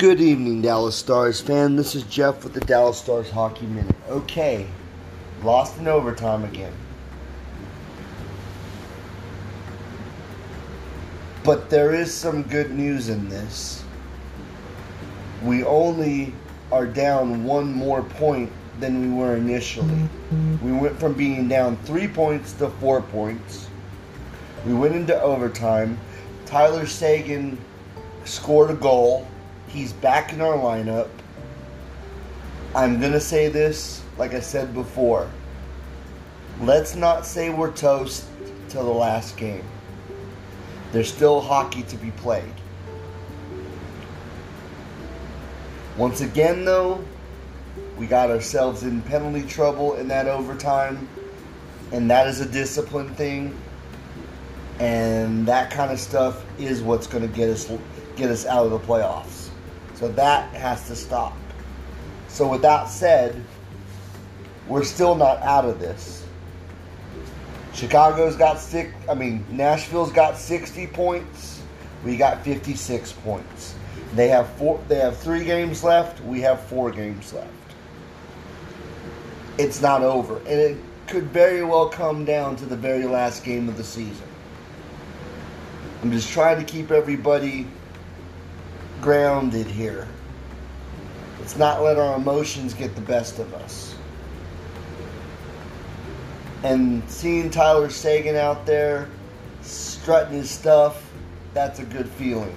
Good evening, Dallas Stars fan. This is Jeff with the Dallas Stars Hockey Minute. Okay, lost in overtime again. But there is some good news in this. We only are down one more point than we were initially. We went from being down three points to four points. We went into overtime. Tyler Seguin scored a goal He's back in our lineup. I'm going to say this like I said before. Let's not say we're toast till the last game. There's still hockey to be played. Once again, though, we got ourselves in penalty trouble in that overtime, and that is a discipline thing. And that kind of stuff is what's going to get us get us out of the playoffs. So that has to stop. So, with that said, we're still not out of this. Chicago's got six, I mean, Nashville's got 60 points. We got 56 points. They have four they have 3 games left, we have 4 games left. It's not over, and it could very well come down to the very last game of the season. I'm just trying to keep everybody grounded here. Let's not let our emotions get the best of us. And seeing Tyler Seguin out there strutting his stuff, that's a good feeling.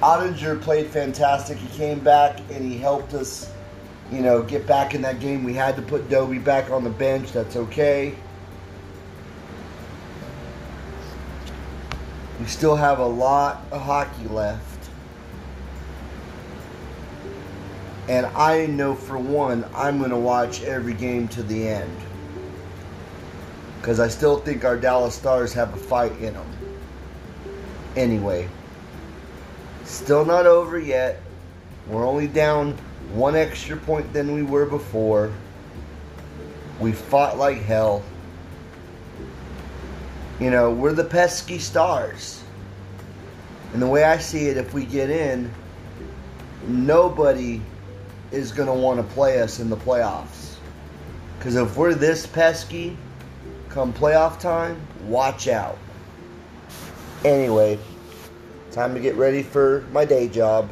Oettinger played fantastic. He came back and he helped us, you know, get back in that game. We had to put Dobie back on the bench. That's okay. We still have a lot of hockey left. And I know for one, I'm going to watch every game to the end. Because I still think our Dallas Stars have a fight in them. Anyway, still not over yet. We're only down one extra point than we were before. We fought like hell. You know, we're the pesky stars. And the way I see it, if we get in, nobody is going to want to play us in the playoffs. Because if we're this pesky come playoff time, watch out. Anyway, time to get ready for my day job.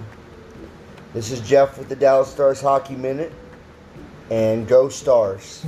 This is Jeff with the Dallas Stars Hockey Minute, and go Stars.